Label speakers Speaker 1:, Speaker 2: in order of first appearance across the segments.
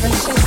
Speaker 1: different shades.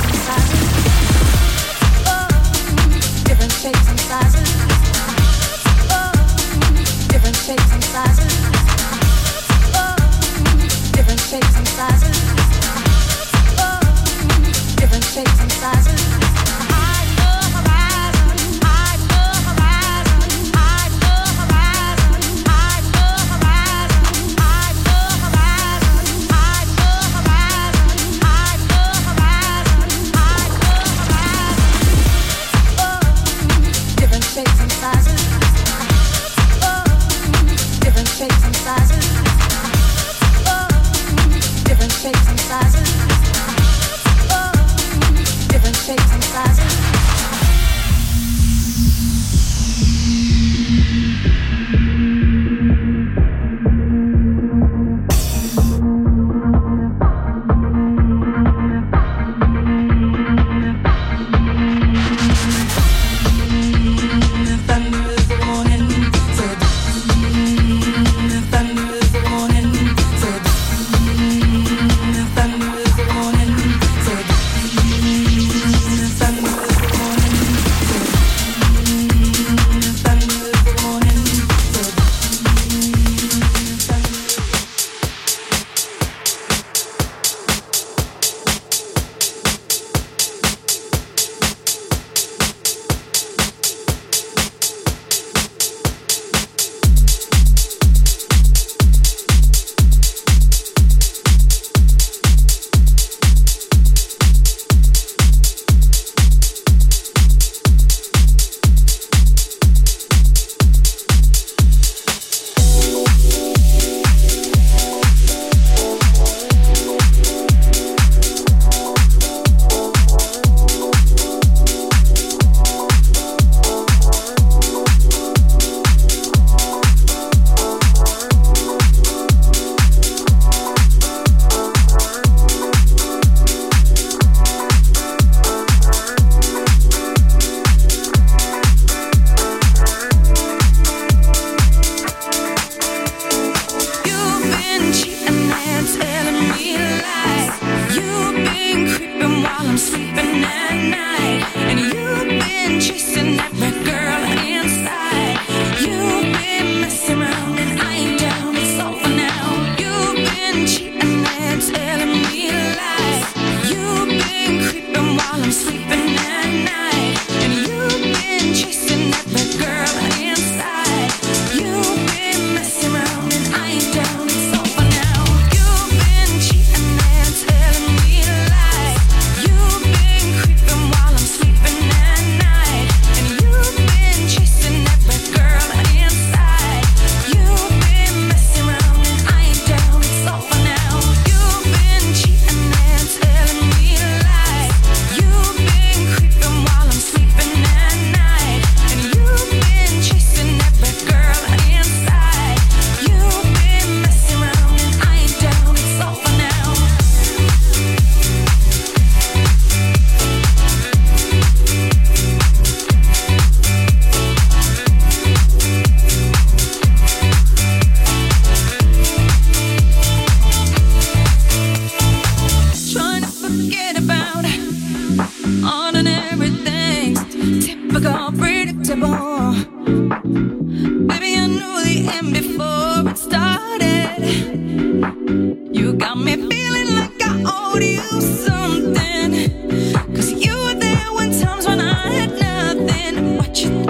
Speaker 2: Know you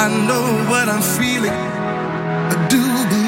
Speaker 2: I
Speaker 3: know what I'm feeling. I do believe.